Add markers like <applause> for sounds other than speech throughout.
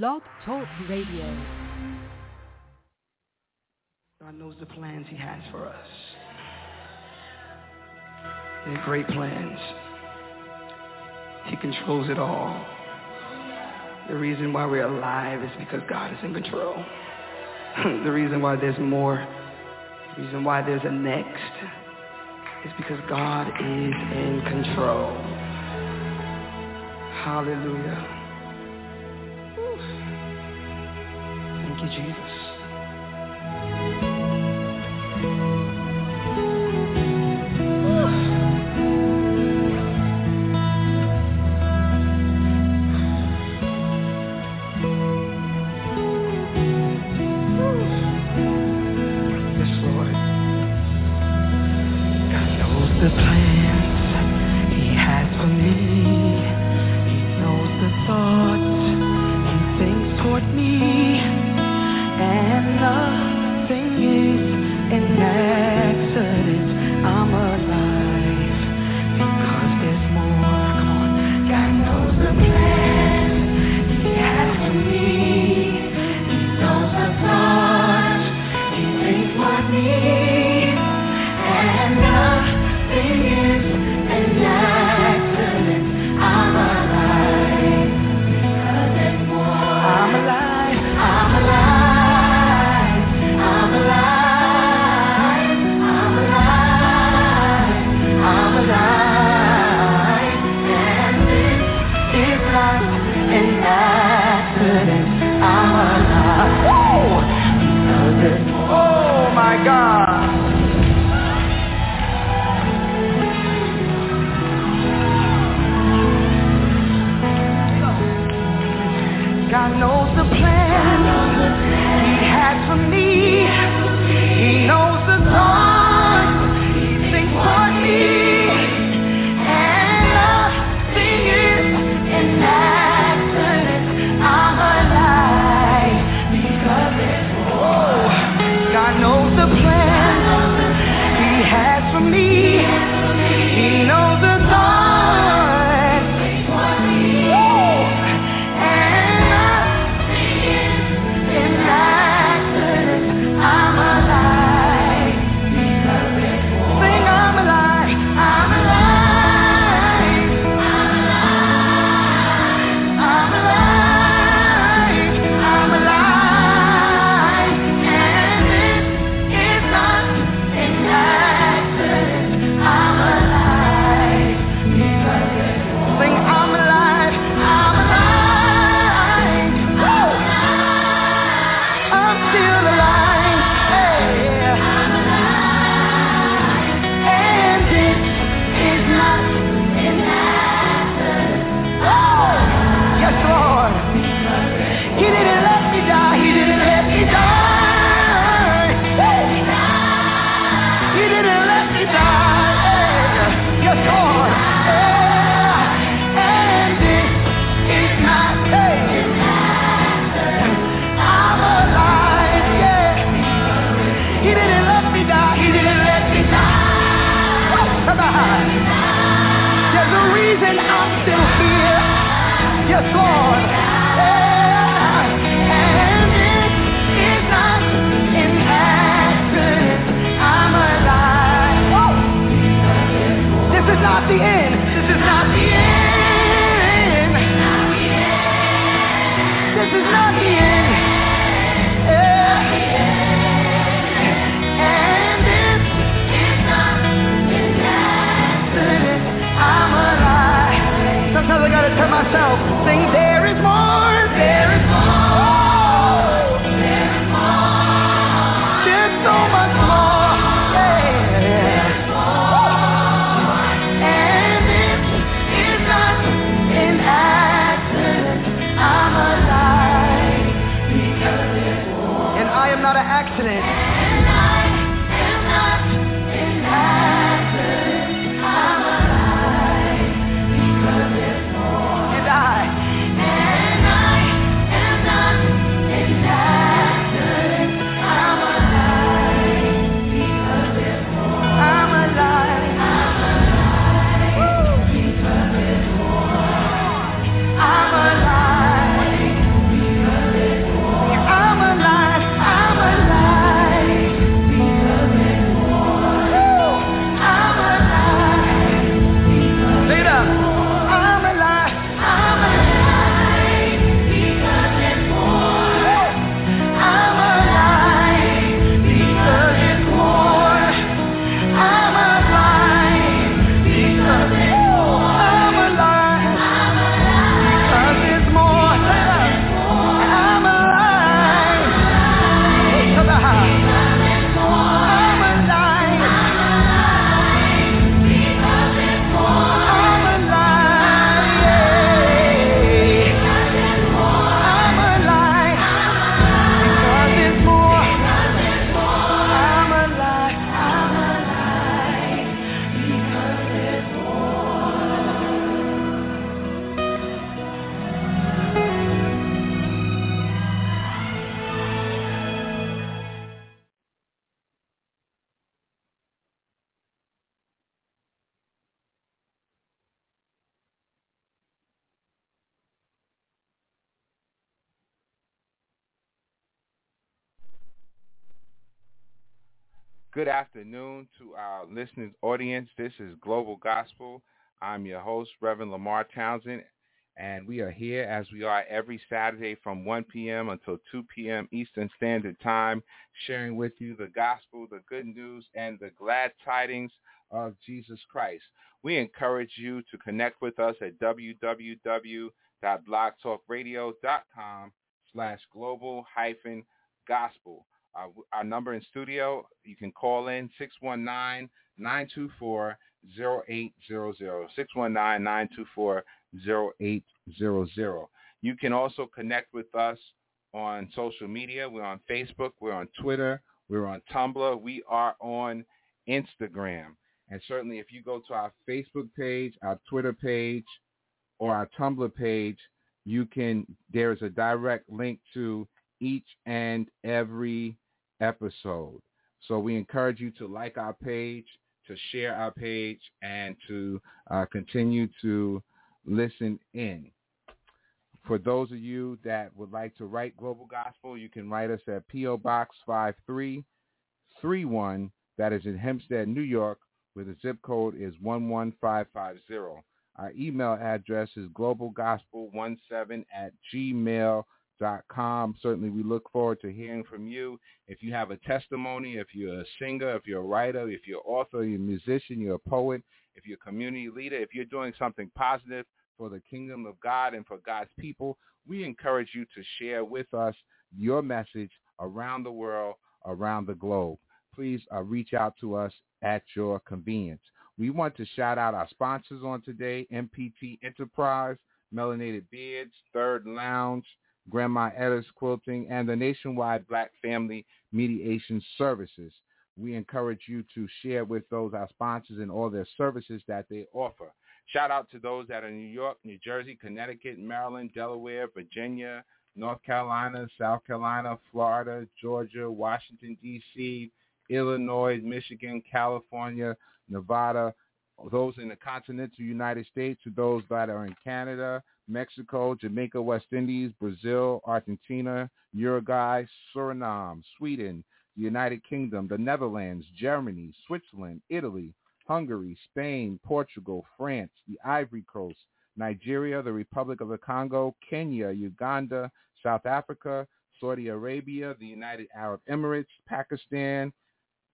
Blog Talk Radio. God knows the plans he has for us. They're great plans. He controls it all. The reason why we're alive is because God is in control. <laughs> the reason why there's more, the reason why there's a next is because God is in control. Hallelujah. Thank Good afternoon to our listening audience. This is Global Gospel. I'm your host, Reverend Lemarr Townsend, and we are here as we are every Saturday from 1 p.m. until 2 p.m. Eastern Standard Time, sharing with you the gospel, the good news, and the glad tidings of Jesus Christ. We encourage you to connect with us at www.blogtalkradio.com slash global hyphen gospel. Uh, our number in studio, you can call in 619-924-0800, 619-924-0800. You can also connect with us on social media. We're on Facebook. We're on Twitter. We're on Tumblr. We are on Instagram. And certainly if you go to our Facebook page, our Twitter page, or our Tumblr page, you can, there is a direct link to each and every episode. So we encourage you to like our page, to share our page, and to uh, continue to listen in. For those of you that would like to write Global Gospel, you can write us at P.O. Box 5331. That is in Hempstead, New York, where the zip code is 11550. Our email address is globalgospel17 at gmail.com com. Certainly, we look forward to hearing from you. If you have a testimony, if you're a singer, if you're a writer, if you're an author, you're a musician, you're a poet, if you're a community leader, if you're doing something positive for the kingdom of God and for God's people, we encourage you to share with us your message around the world, around the globe. Please uh, reach out to us at your convenience. We want to shout out our sponsors on today, MPT Enterprise, Melanated Beards, Third Lounge, Grandma Etta's Quilting, and the Nationwide Black Family Mediation Services. We encourage you to share with those our sponsors and all their services that they offer. Shout out to those that are in New York, New Jersey, Connecticut, Maryland, Delaware, Virginia, North Carolina, South Carolina, Florida, Georgia, Washington, D.C., Illinois, Michigan, California, Nevada, those in the continental United States, to those that are in Canada, Mexico, Jamaica, West Indies, Brazil, Argentina, Uruguay, Suriname, Sweden, the United Kingdom, the Netherlands, Germany, Switzerland, Italy, Hungary, Spain, Portugal, France, the Ivory Coast, Nigeria, the Republic of the Congo, Kenya, Uganda, South Africa, Saudi Arabia, the United Arab Emirates, Pakistan,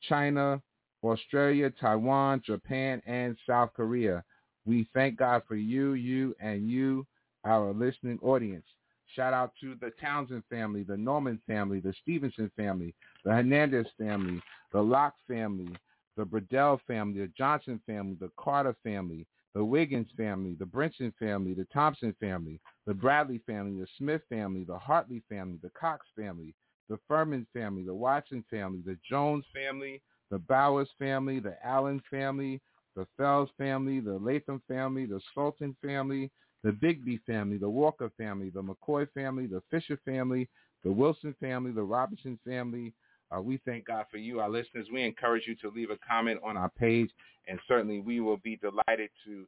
China, Australia, Taiwan, Japan, and South Korea. We thank God for you, you, and you our listening audience. Shout out to the Townsend family, the Norman family, the Stevenson family, the Hernandez family, the Locke family, the Bradell family, the Johnson family, the Carter family, the Wiggins family, the Brinson family, the Thompson family, the Bradley family, the Smith family, the Hartley family, the Cox family, the Furman family, the Watson family, the Jones family, the Bowers family, the Allen family, the Fells family, the Latham family, the Sultan family, the Bigby family, the Walker family, the McCoy family, the Fisher family, the Wilson family, the Robinson family. Uh, we thank God for you, our listeners. We encourage you to leave a comment on our page, and certainly we will be delighted to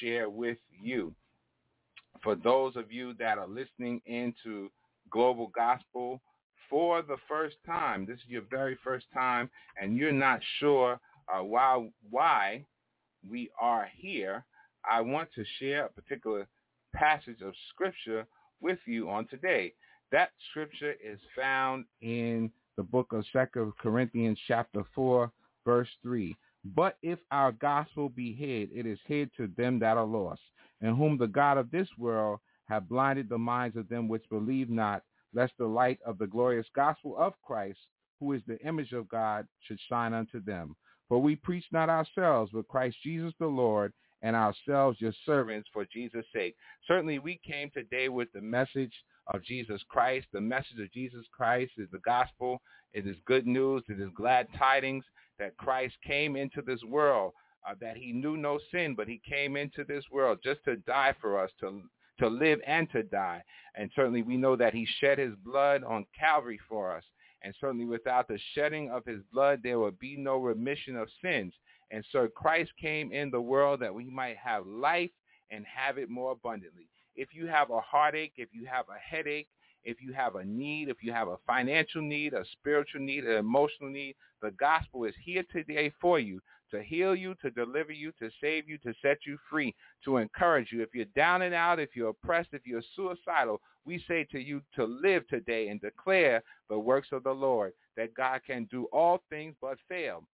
share with you. For those of you that are listening into Global Gospel for the first time, this is your very first time, and you're not sure uh, why, why we are here, I want to share a particular passage of scripture with you on today. That scripture is found in the book of Second Corinthians chapter 4, verse 3. But if our gospel be hid, it is hid to them that are lost, in whom the God of this world have blinded the minds of them which believe not, lest the light of the glorious gospel of Christ, who is the image of God, should shine unto them. For we preach not ourselves, but Christ Jesus the Lord, and ourselves your servants for Jesus' sake. Certainly we came today with the message of Jesus Christ. The message of Jesus Christ is the gospel. It is good news. It is glad tidings that Christ came into this world, uh, that he knew no sin, but he came into this world just to die for us, to to live and to die. And certainly we know that he shed his blood on Calvary for us. And certainly without the shedding of his blood, there will be no remission of sins. And so Christ came in the world that we might have life and have it more abundantly. If you have a heartache, if you have a headache, if you have a need, if you have a financial need, a spiritual need, an emotional need, the gospel is here today for you to heal you, to deliver you, to save you, to set you free, to encourage you. If you're down and out, if you're oppressed, if you're suicidal, we say to you to live today and declare the works of the Lord, that God can do all things but fail.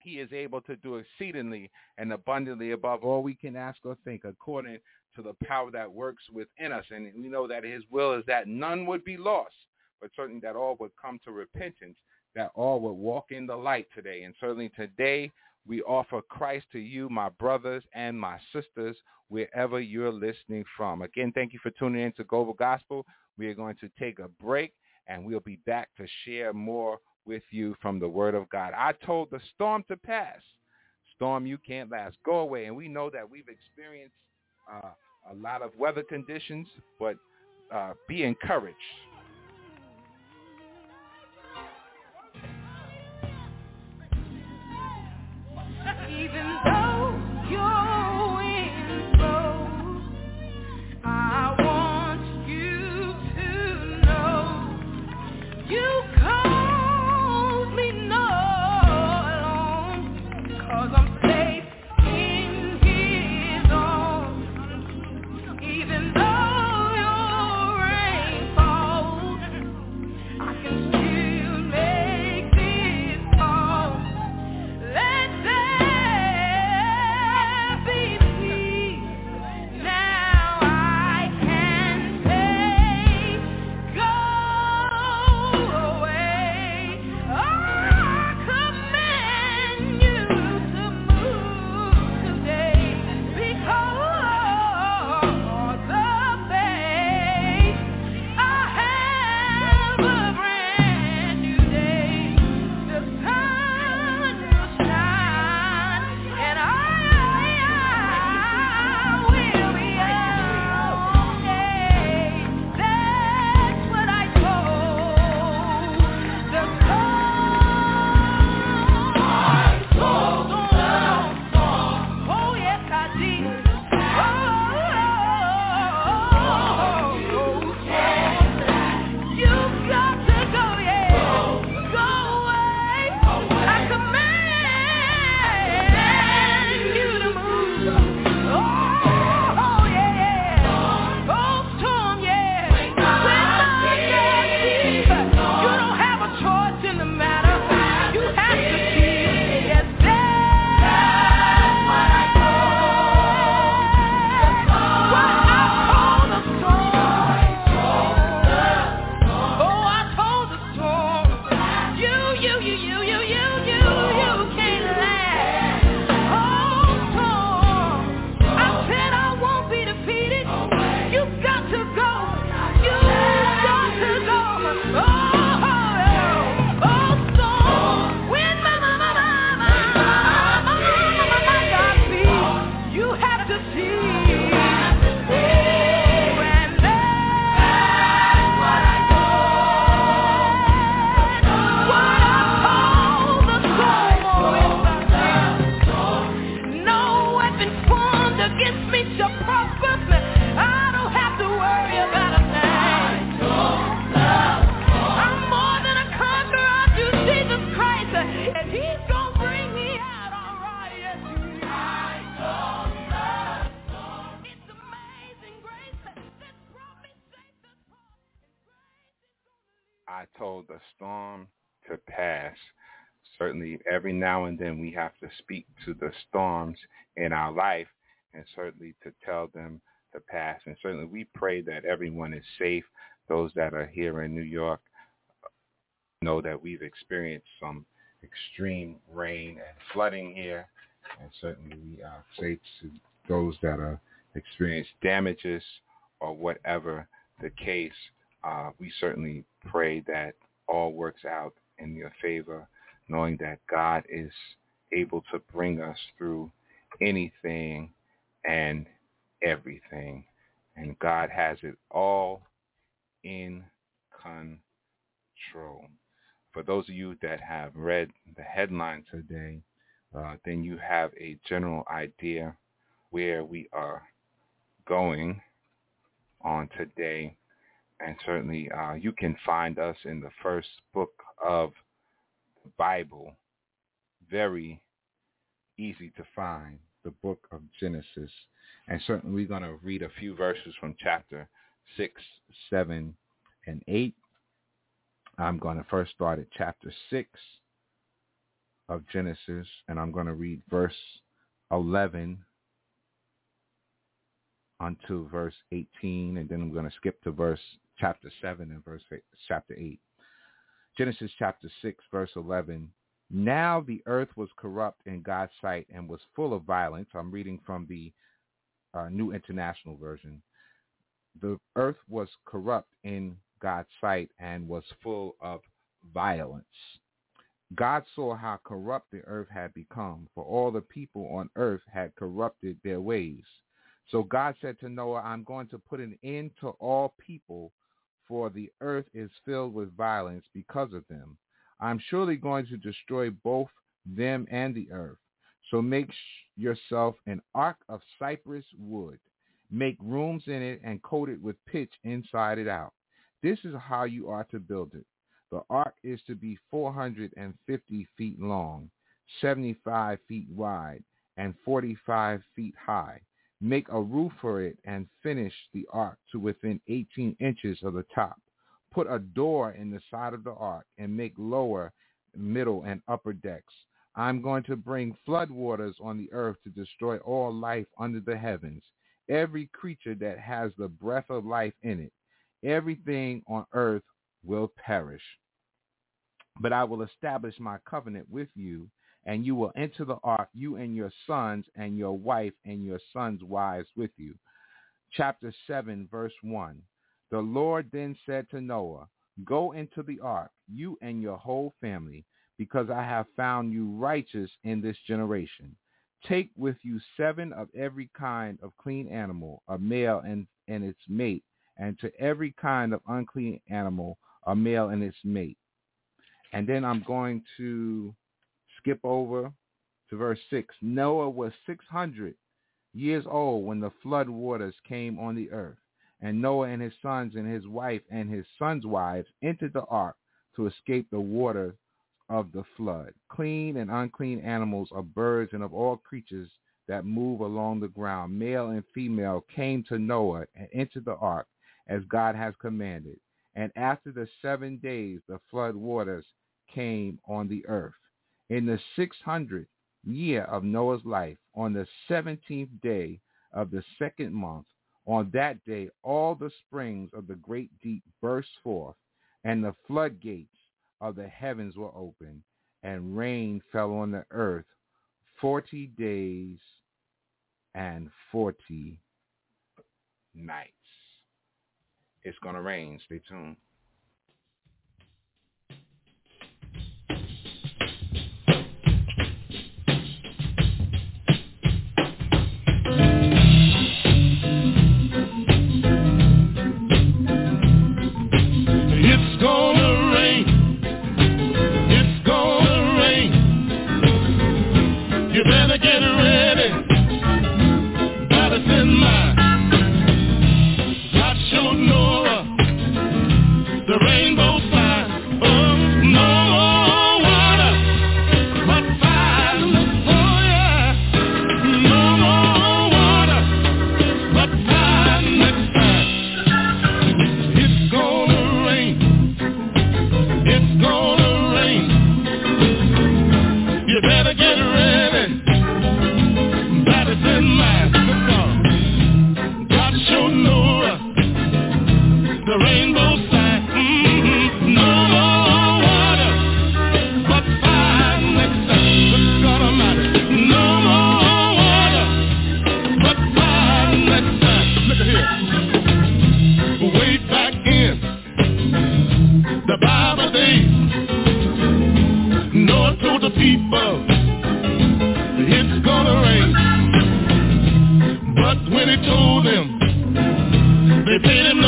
He is able to do exceedingly and abundantly above all we can ask or think according to the power that works within us. And we know that his will is that none would be lost, but certainly that all would come to repentance, that all would walk in the light today. And certainly today we offer Christ to you, my brothers and my sisters, wherever you're listening from. Again, thank you for tuning in to Global Gospel. We are going to take a break, and we'll be back to share more with you from the Word of God. I told the storm to pass. Storm, you can't last. Go away. And we know that we've experienced uh, a lot of weather conditions, but uh, be encouraged. Every now and then we have to speak to the storms in our life and certainly to tell them to pass. And certainly we pray that everyone is safe. Those that are here in New York know that we've experienced some extreme rain and flooding here. And certainly we are safe to those that are experienced damages or whatever the case, uh, we certainly pray that all works out in your favor, knowing that God is able to bring us through anything and everything. And God has it all in control. For those of you that have read the headline today, uh, then you have a general idea where we are going on today. and certainly uh, you can find us in the first book of Bible. Very easy to find, the book of Genesis. And certainly we're going to read a few verses from chapter 6, 7, and 8. I'm going to first start at chapter 6 of Genesis, and I'm going to read verse 11 unto verse 18, and then I'm going to skip to verse chapter 7 and verse eight, chapter 8. Genesis chapter 6, verse 11. Now the earth was corrupt in God's sight and was full of violence. I'm reading from the uh, New International Version. The earth was corrupt in God's sight and was full of violence. God saw how corrupt the earth had become, for all the people on earth had corrupted their ways. So God said to Noah, I'm going to put an end to all people, for the earth is filled with violence because of them. I'm surely going to destroy both them and the earth. So make yourself an ark of cypress wood. Make rooms in it and coat it with pitch inside it out. This is how you are to build it. The ark is to be 450 feet long, 75 feet wide, and 45 feet high. Make a roof for it and finish the ark to within 18 inches of the top. Put a door in the side of the ark and make lower, middle, and upper decks. I'm going to bring flood waters on the earth to destroy all life under the heavens, every creature that has the breath of life in it. Everything on earth will perish. But I will establish my covenant with you and you will enter the ark, you and your sons and your wife and your sons' wives with you. Chapter 7, verse 1. The Lord then said to Noah, Go into the ark, you and your whole family, because I have found you righteous in this generation. Take with you seven of every kind of clean animal, a male and, and its mate, and to every kind of unclean animal, a male and its mate. And then I'm going to skip over to verse 6. Noah was 600 years old when the flood waters came on the earth. And Noah and his sons and his wife and his sons' wives entered the ark to escape the water of the flood. Clean and unclean animals of birds and of all creatures that move along the ground, male and female, came to Noah and entered the ark as God has commanded. And after the seven days, the flood waters came on the earth. In the 600th year of Noah's life, on the 17th day of the second month, on that day all the springs of the great deep burst forth, and the floodgates of the heavens were opened, and rain fell on the earth forty days and forty nights. It's going to rain. Stay tuned.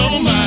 no my.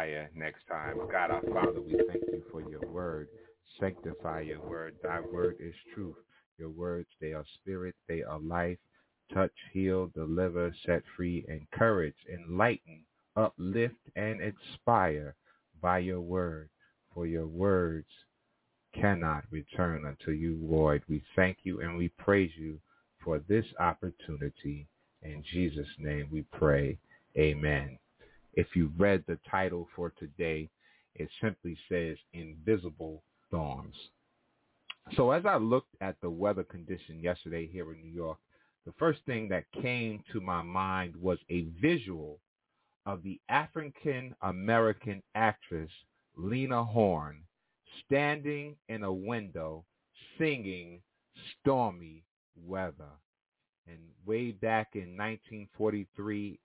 Fire next time. God our Father, we thank you for your word. Sanctify your word. Thy word is truth. Your words, they are spirit, they are life. Touch, heal, deliver, set free, encourage, enlighten, uplift, and inspire by your word. For your words cannot return unto you void. We thank you and we praise you for this opportunity. In Jesus' name we pray. Amen. If you read the title for today, it simply says Invisible Storms. So as I looked at the weather condition yesterday here in New York, the first thing that came to my mind was a visual of the African American actress Lena Horne standing in a window singing Stormy Weather. And way back in 1943,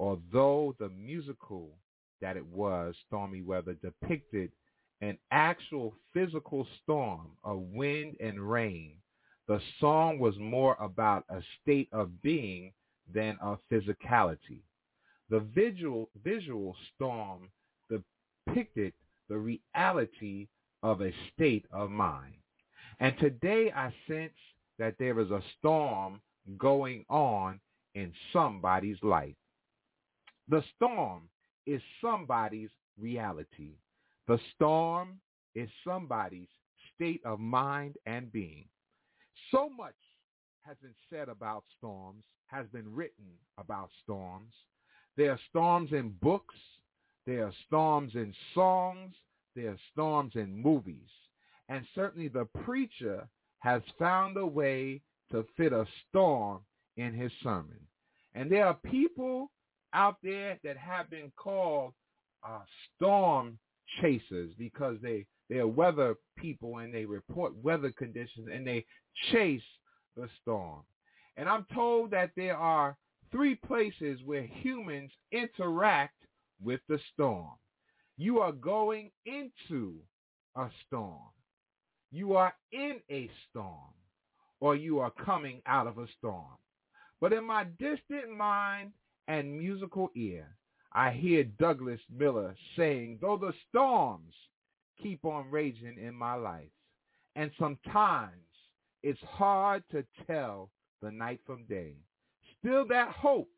although the musical that it was, Stormy Weather, depicted an actual physical storm of wind and rain, the song was more about a state of being than of physicality. The visual, visual storm depicted the reality of a state of mind. And today I sense that there is a storm going on in somebody's life. The storm is somebody's reality. The storm is somebody's state of mind and being. So much has been said about storms, has been written about storms. There are storms in books. There are storms in songs. There are storms in movies. And certainly the preacher has found a way to fit a storm in his sermon. And there are people out there that have been called uh, storm chasers because they, they are weather people and they report weather conditions and they chase the storm. And I'm told that there are three places where humans interact with the storm. You are going into a storm. You are in a storm or you are coming out of a storm. But in my distant mind and musical ear, I hear Douglas Miller saying, though the storms keep on raging in my life, and sometimes it's hard to tell the night from day, still that hope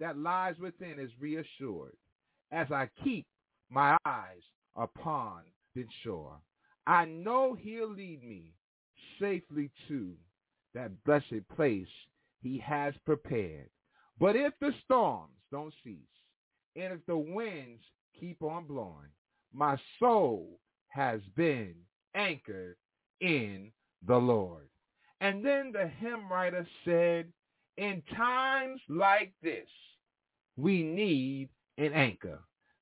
that lies within is reassured as I keep my eyes upon the shore. I know he'll lead me safely to that blessed place he has prepared. But if the storms don't cease, and if the winds keep on blowing, my soul has been anchored in the Lord. And then the hymn writer said, in times like this, we need an anchor.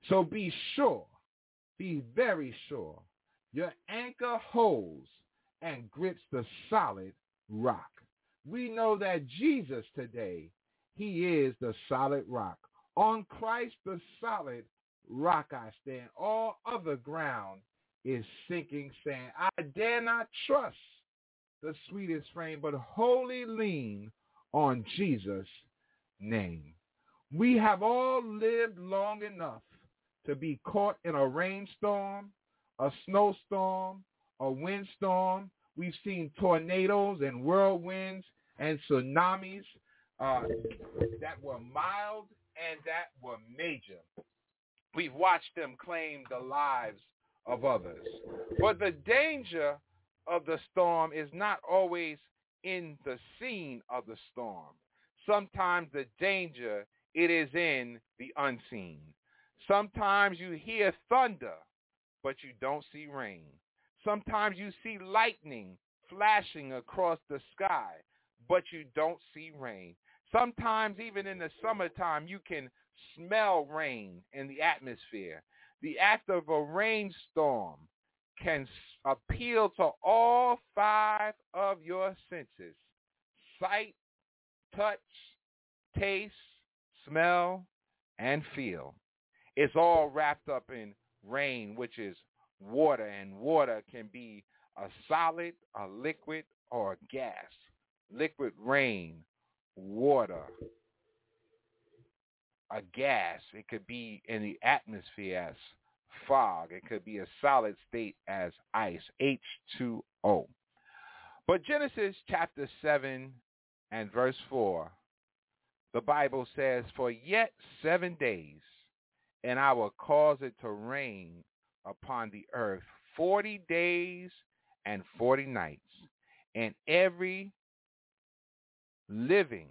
So be sure, be very sure, your anchor holds and grips the solid rock. We know that Jesus today, he is the solid rock. On Christ, the solid rock I stand. All other ground is sinking sand. I dare not trust the sweetest frame, but wholly lean on Jesus' name. We have all lived long enough to be caught in a rainstorm, a snowstorm, a windstorm. We've seen tornadoes and whirlwinds and tsunamis uh, that were mild and that were major. We've watched them claim the lives of others. But the danger of the storm is not always in the scene of the storm. Sometimes the danger, it is in the unseen. Sometimes you hear thunder, but you don't see rain. Sometimes you see lightning flashing across the sky, but you don't see rain. Sometimes even in the summertime, you can smell rain in the atmosphere. The act of a rainstorm can appeal to all five of your senses. Sight, touch, taste, smell, and feel. It's all wrapped up in rain, which is water, and water can be a solid, a liquid, or a gas. Liquid rain, water, a gas. It could be in the atmosphere as fog. It could be a solid state as ice, H2O. But Genesis chapter 7 and verse 4, the Bible says, For yet seven days, and I will cause it to rain upon the earth 40 days and 40 nights, and every living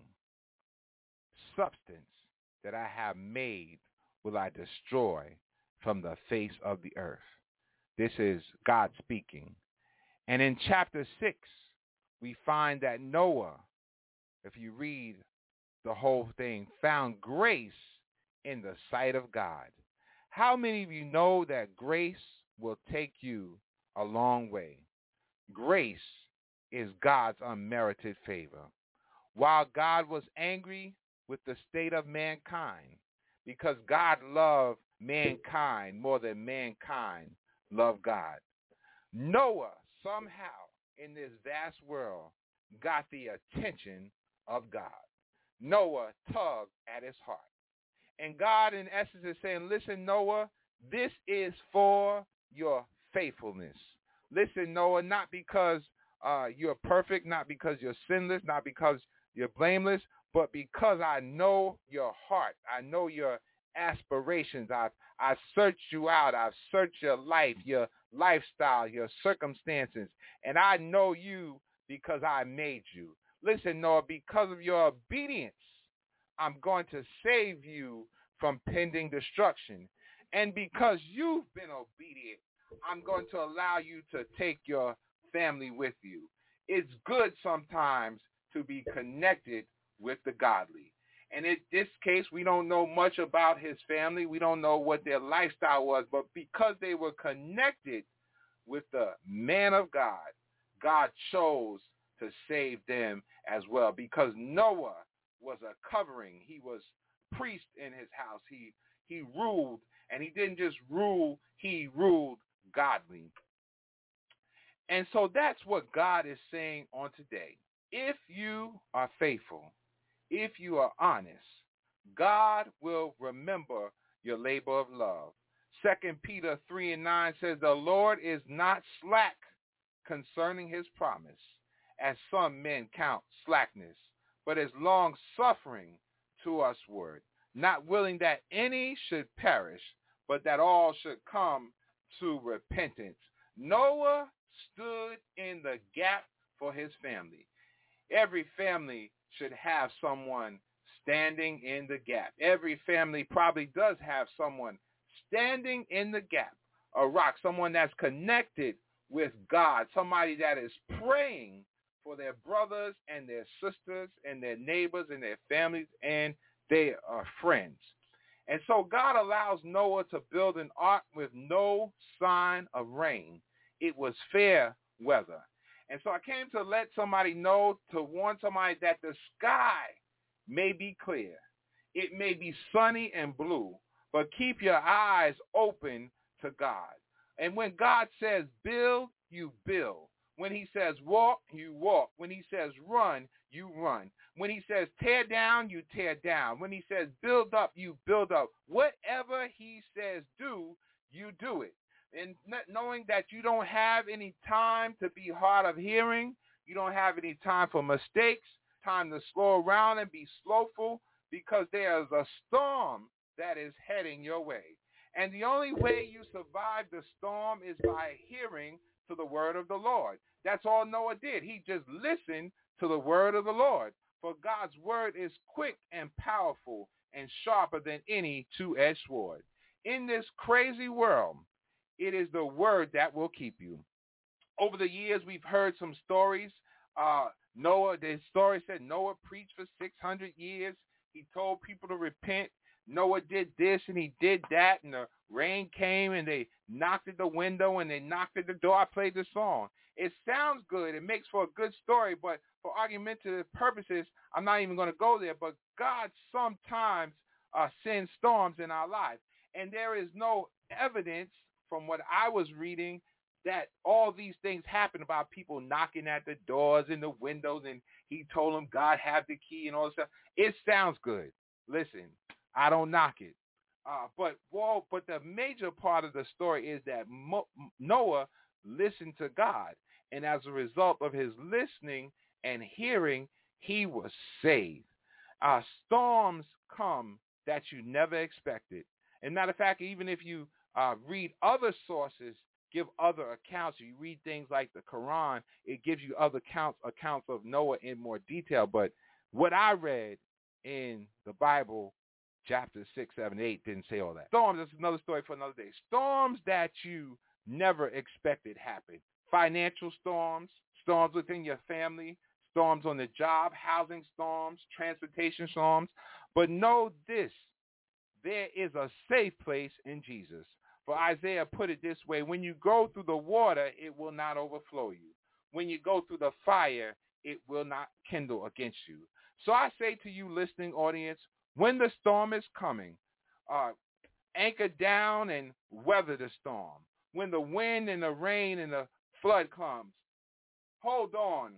substance that I have made will I destroy from the face of the earth. This is God speaking. And in chapter 6, we find that Noah, if you read the whole thing, found grace in the sight of God. How many of you know that grace will take you a long way? Grace is God's unmerited favor. While God was angry with the state of mankind, because God loved mankind more than mankind loved God. Noah somehow in this vast world got the attention of God. Noah tugged at his heart. And God in essence is saying, listen, Noah, this is for your faithfulness. Listen, Noah, not because uh, you're perfect, not because you're sinless, not because you're blameless, but because I know your heart. I know your aspirations. I've I've searched you out. I've searched your life, your lifestyle, your circumstances, and I know you because I made you. Listen, Noah, because of your obedience, I'm going to save you from pending destruction. And because you've been obedient, I'm going to allow you to take your family with you. It's good sometimes to be connected with the godly. And in this case, we don't know much about his family. We don't know what their lifestyle was. But because they were connected with the man of God, God chose to save them as well because Noah was a covering. He was priest in his house. He he ruled, and he didn't just rule, he ruled godly. And so that's what God is saying on today. If you are faithful, if you are honest, God will remember your labor of love. Second Peter 3 and 9 says, The Lord is not slack concerning his promise, as some men count slackness, but is long-suffering to us word, not willing that any should perish, but that all should come to repentance. Noah stood in the gap for his family. Every family should have someone standing in the gap. Every family probably does have someone standing in the gap, a rock, someone that's connected with God, somebody that is praying for their brothers and their sisters and their neighbors and their families and their uh, friends. And so God allows Noah to build an ark with no sign of rain. It was fair weather. And so I came to let somebody know, to warn somebody that the sky may be clear. It may be sunny and blue, but keep your eyes open to God. And when God says build, you build. When he says walk, you walk. When he says run, you run. When he says tear down, you tear down. When he says build up, you build up. Whatever he says do, you do it. And knowing that you don't have any time to be hard of hearing, you don't have any time for mistakes, time to slow around and be slowful because there's a storm that is heading your way. And the only way you survive the storm is by hearing to the word of the Lord. That's all Noah did. He just listened to the word of the Lord. For God's word is quick and powerful and sharper than any two-edged sword. In this crazy world, it is the word that will keep you. Over the years, we've heard some stories. Uh, Noah, the story said Noah preached for 600 years. He told people to repent. Noah did this and he did that, and the rain came and they knocked at the window and they knocked at the door. I played the song. It sounds good. It makes for a good story, but for argumentative purposes, I'm not even going to go there. But God sometimes uh, sends storms in our life, and there is no evidence from what I was reading that all these things happen about people knocking at the doors and the windows and he told them God have the key and all this stuff. It sounds good. Listen, I don't knock it. Uh, but well, but the major part of the story is that Mo- Noah listened to God, and as a result of his listening and hearing, he was saved. Uh, storms come that you never expected. And matter of fact, even if you uh, read other sources, give other accounts. You read things like the Quran, it gives you other accounts accounts of Noah in more detail. But what I read in the Bible, chapter 6, 7, 8, didn't say all that. Storms, that's another story for another day. Storms that you never expected happen. Financial storms, storms within your family, storms on the job, housing storms, transportation storms. But know this, there is a safe place in Jesus. For Isaiah put it this way, when you go through the water, it will not overflow you. When you go through the fire, it will not kindle against you. So I say to you, listening audience, when the storm is coming, uh, anchor down and weather the storm. When the wind and the rain and the flood comes, hold on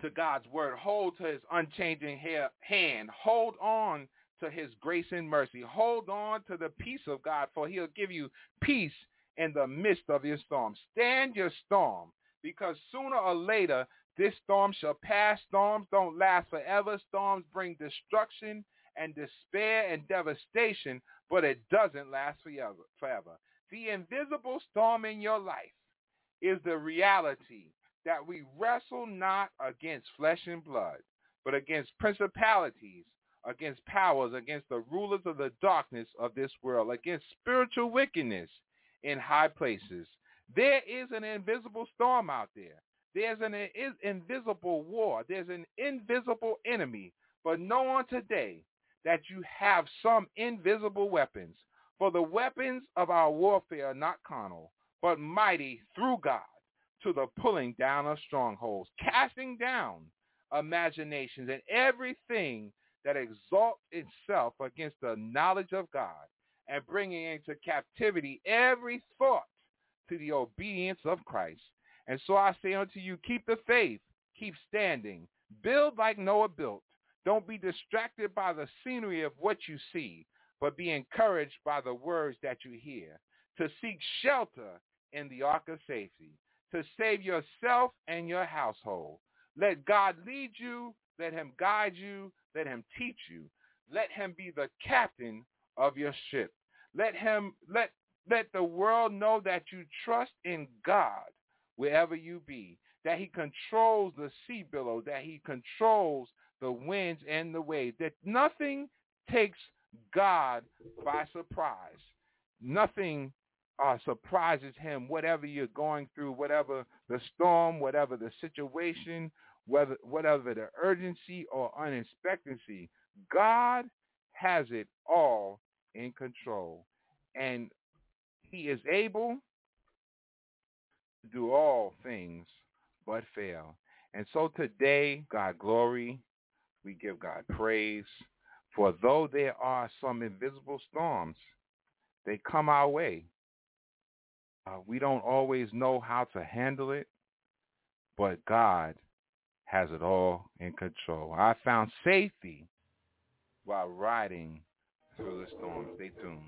to God's word. Hold to his unchanging hand. Hold on to his grace and mercy. Hold on to the peace of God, for he'll give you peace in the midst of your storm. Stand your storm, because sooner or later, this storm shall pass. Storms don't last forever. Storms bring destruction and despair and devastation, but it doesn't last forever. The invisible storm in your life is the reality that we wrestle not against flesh and blood, but against principalities, against powers, against the rulers of the darkness of this world, against spiritual wickedness in high places. There is an invisible storm out there. There's an invisible war. There's an invisible enemy. But know on today that you have some invisible weapons. For the weapons of our warfare are not carnal, but mighty through God to the pulling down of strongholds, casting down imaginations and everything that exalts itself against the knowledge of God and bringing into captivity every thought to the obedience of Christ. And so I say unto you, keep the faith, keep standing, build like Noah built. Don't be distracted by the scenery of what you see, but be encouraged by the words that you hear. To seek shelter in the ark of safety, to save yourself and your household. Let God lead you. Let him guide you. Let him teach you. Let him be the captain of your ship. Let him let let the world know that you trust in God wherever you be, that he controls the sea billow, that he controls the winds and the waves, that nothing takes God by surprise. Nothing uh, surprises him, whatever you're going through, whatever the storm, whatever the situation, whether whatever the urgency or unexpectancy, God has it all in control. And he is able to do all things but fail. And so today, God glory, we give God praise. For though there are some invisible storms, they come our way. Uh, we don't always know how to handle it, but God has it all in control. I found safety while riding through the storm. Stay tuned.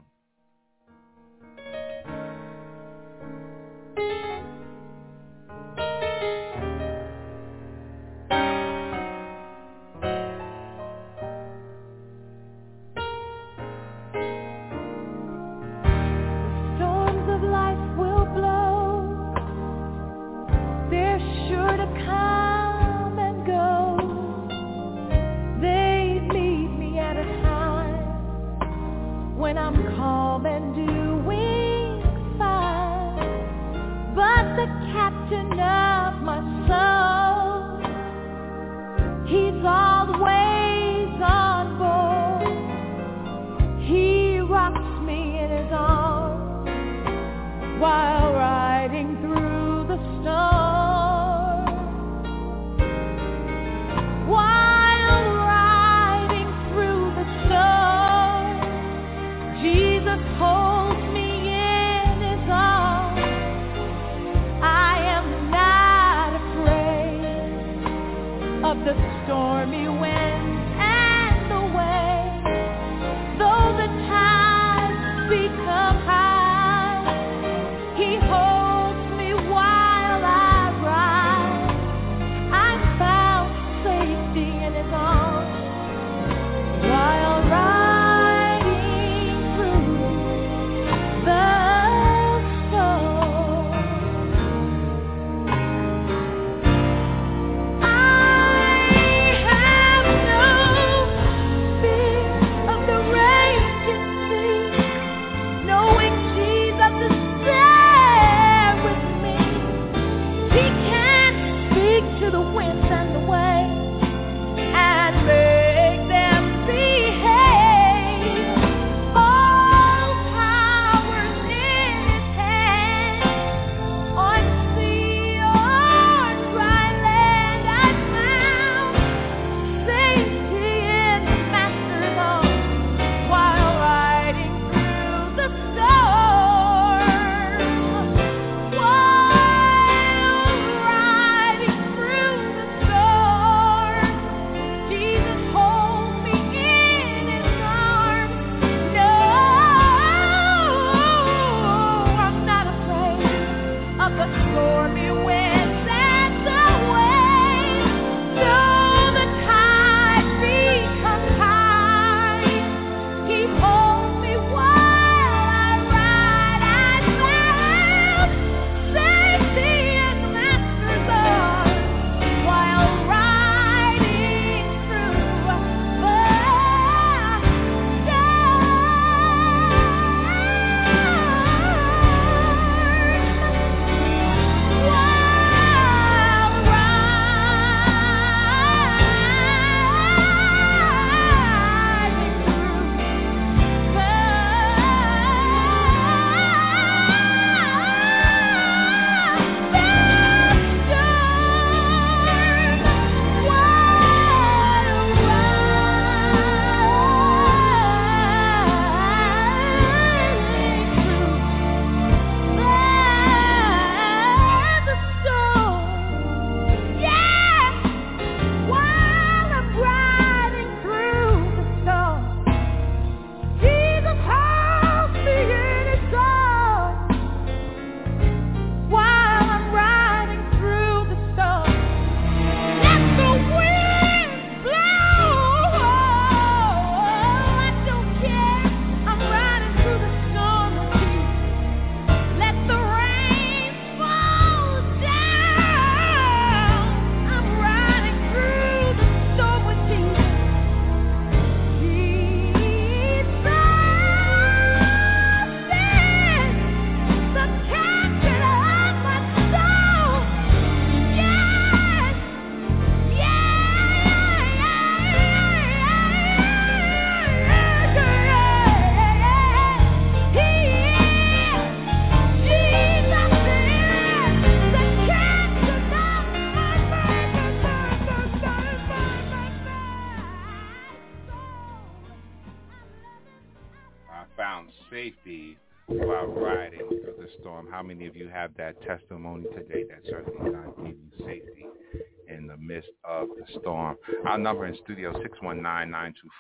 Our number in studio,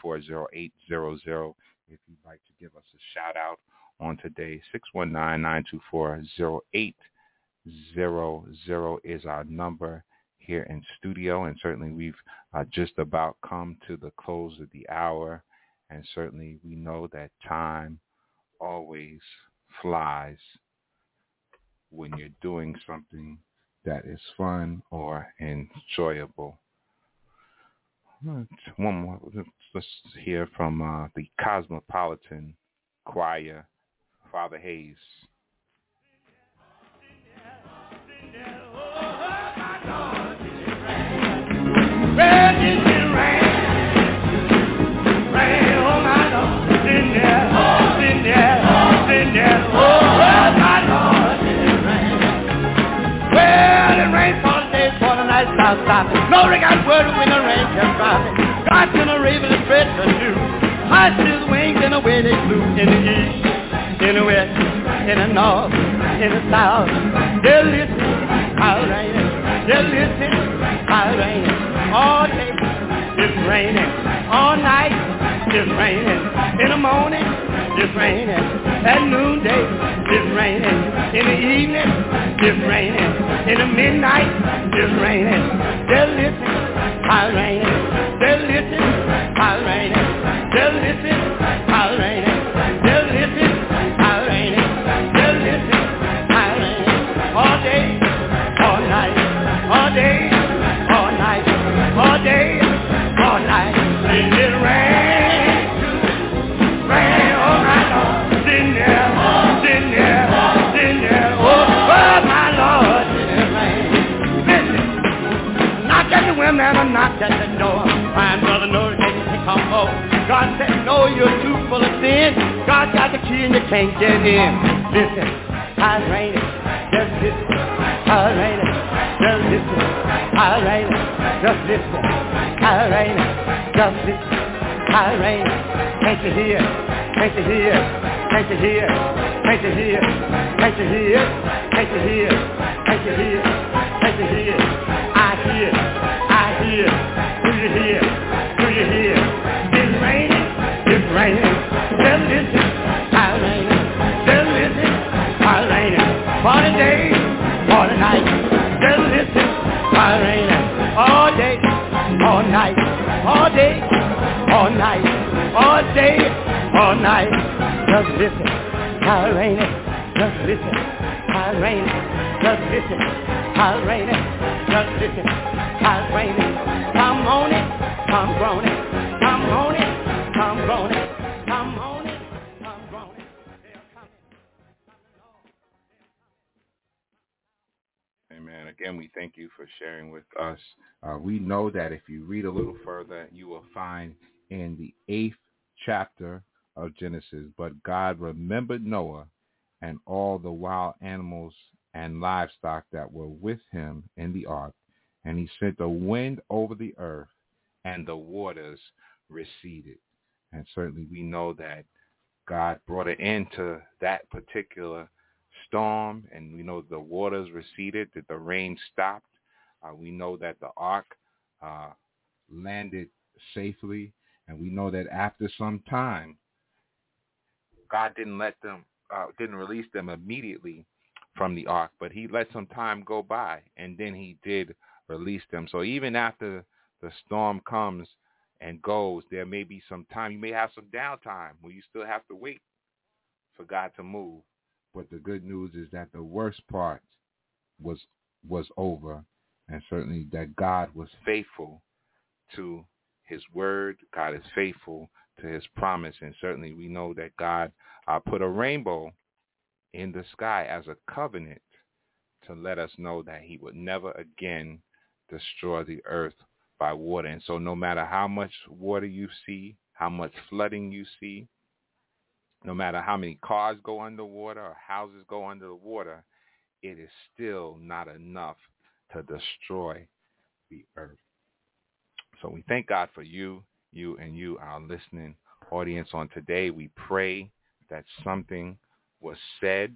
619-924-0800. If you'd like to give us a shout out on today, 619-924-0800 is our number here in studio. And certainly we've uh, just about come to the close of the hour. And certainly we know that time always flies when you're doing something that is fun or enjoyable. One more. Let's hear from uh, the Cosmopolitan Choir, Father Hayes. Raining. At noonday it's raining. In the evening you hear? Can't you hear? Can't you hear? Can't you hear? I hear. I hear. Do you hear? Do you hear? It's raining. It's raining. Just listen. How's raining? Just listen. How's raining? For the day, for the night. Just listen. How's raining? All day, all night, all day, all night, all day, all night. Just listen. How's raining? Just listen. How's raining? Just listen. How's raining? Just listen. Come on it, come on it, come on it. Amen. Again, we thank you for sharing with us. Uh, we know that if you read a little further, you will find in the eighth chapter of Genesis, but God remembered Noah and all the wild animals and livestock that were with him in the ark, and he sent a wind over the earth, and the waters receded. And certainly we know that God brought an end to that particular storm, and we know the waters receded, that the rain stopped. Uh, we know that the ark uh, landed safely, and we know that after some time, God didn't let them, uh, didn't release them immediately from the ark, but he let some time go by, and then he did release them. So even after the storm comes and goes, there may be some time. You may have some downtime where you still have to wait for God to move. But the good news is that the worst part was was over, and certainly that God was faithful to his word. God is faithful to his promise, and certainly we know that God uh, put a rainbow in the sky as a covenant to let us know that he would never again destroy the earth by water. And so no matter how much water you see, how much flooding you see, no matter how many cars go underwater or houses go under the water, it is still not enough to destroy the earth. So we thank God for you, you and you, our listening audience on today. We pray that something was said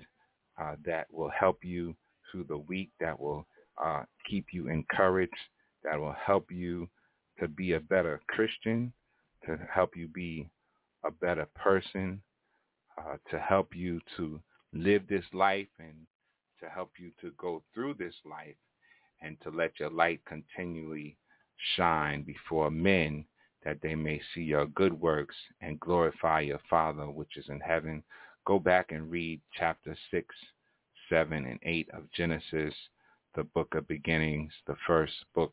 uh, that will help you through the week, that will uh, keep you encouraged, that will help you to be a better Christian, to help you be a better person, uh, to help you to live this life and to help you to go through this life and to let your light continually shine before men that they may see your good works and glorify your Father which is in heaven. Go back and read chapter 6, 7, and 8 of Genesis, the book of beginnings, the first book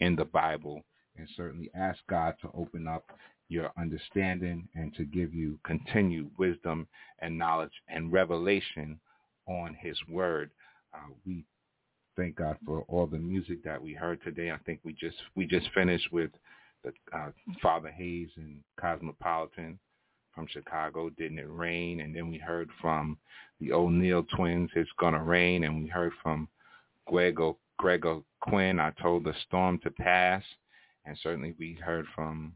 in the Bible, and certainly ask God to open up your understanding and to give you continued wisdom and knowledge and revelation on his word. Uh, we thank God for all the music that we heard today. I think we just we just finished with the uh, Father Hayes and Cosmopolitan from Chicago, Didn't It Rain? And then we heard from the O'Neal twins, It's Gonna Rain, and we heard from Grego Greg O'Quin, I Told the Storm to Pass. And certainly we heard from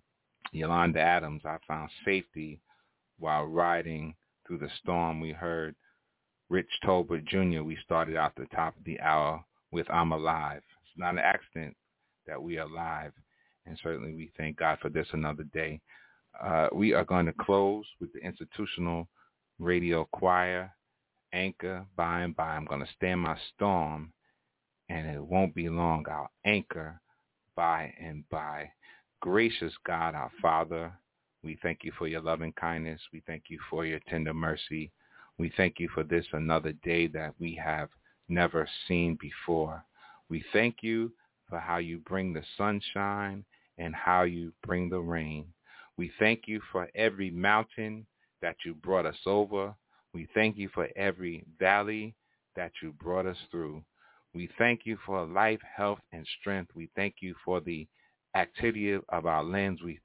Yolanda Adams, I Found Safety While Riding Through the Storm. We heard Rich Tolbert Jr., we started out the top of the hour with I'm Alive. It's not an accident that we are alive. And certainly we thank God for this another day. Uh, we are going to close with the institutional radio choir, Anchor, by and by. I'm going to stand my storm, and it won't be long. I'll anchor by and by. Gracious God, our Father, we thank you for your loving kindness. We thank you for your tender mercy. We thank you for this another day that we have never seen before. We thank you for how you bring the sunshine and how you bring the rain. We thank you for every mountain that you brought us over. We thank you for every valley that you brought us through. We thank you for life, health, and strength. We thank you for the activity of our limbs. We,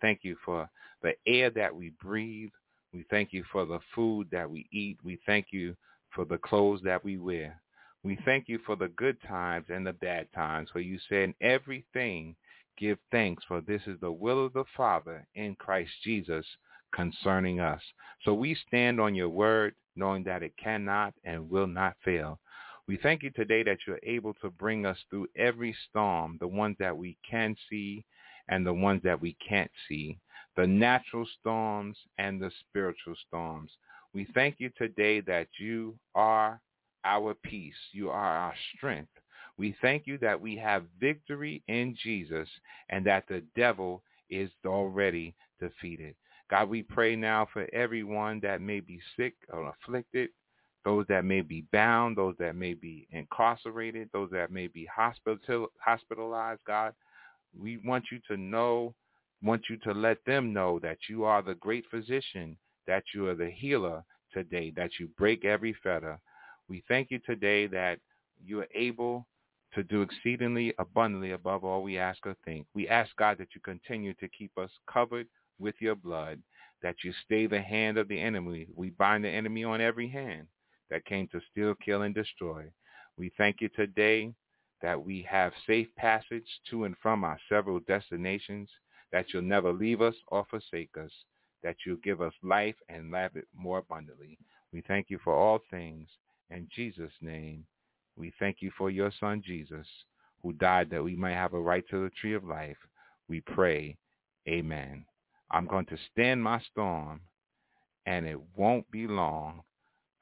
thank you for the air that we breathe. We thank you for the food that we eat. We thank you for the clothes that we wear. We thank you for the good times and the bad times, for you said everything give thanks, for this is the will of the Father in Christ Jesus concerning us. So we stand on your word, knowing that it cannot and will not fail. We thank you today that you're able to bring us through every storm, the ones that we can see and the ones that we can't see the natural storms and the spiritual storms. We thank you today that you are our peace. You are our strength. We thank you that we have victory in Jesus and that the devil is already defeated. God, we pray now for everyone that may be sick or afflicted, those that may be bound, those that may be incarcerated, those that may be hospital, hospitalized, God. We want you to know want you to let them know that you are the great physician, that you are the healer today, that you break every fetter. We thank you today that you are able to do exceedingly abundantly above all we ask or think. We ask, God, that you continue to keep us covered with your blood, that you stay the hand of the enemy. We bind the enemy on every hand that came to steal, kill, and destroy. We thank you today that we have safe passage to and from our several destinations that you'll never leave us or forsake us, that you'll give us life and life it more abundantly. We thank you for all things. In Jesus' name, we thank you for your son, Jesus, who died that we might have a right to the tree of life. We pray, amen. I'm going to stand my storm, and it won't be long.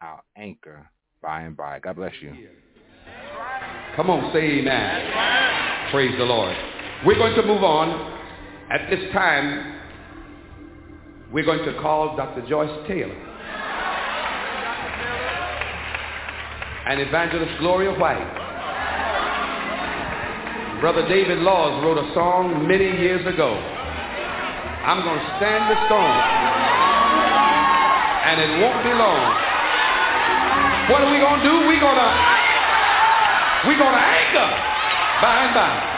I'll anchor by and by. God bless you. Come on, say amen. Praise the Lord. We're going to move on. At this time, we're going to call Dr. Joyce Taylor and Evangelist Gloria White. Brother David Laws wrote a song many years ago. I'm going to stand the storm, and it won't be long. What are we going to do? We're going to we're going to anchor by and by.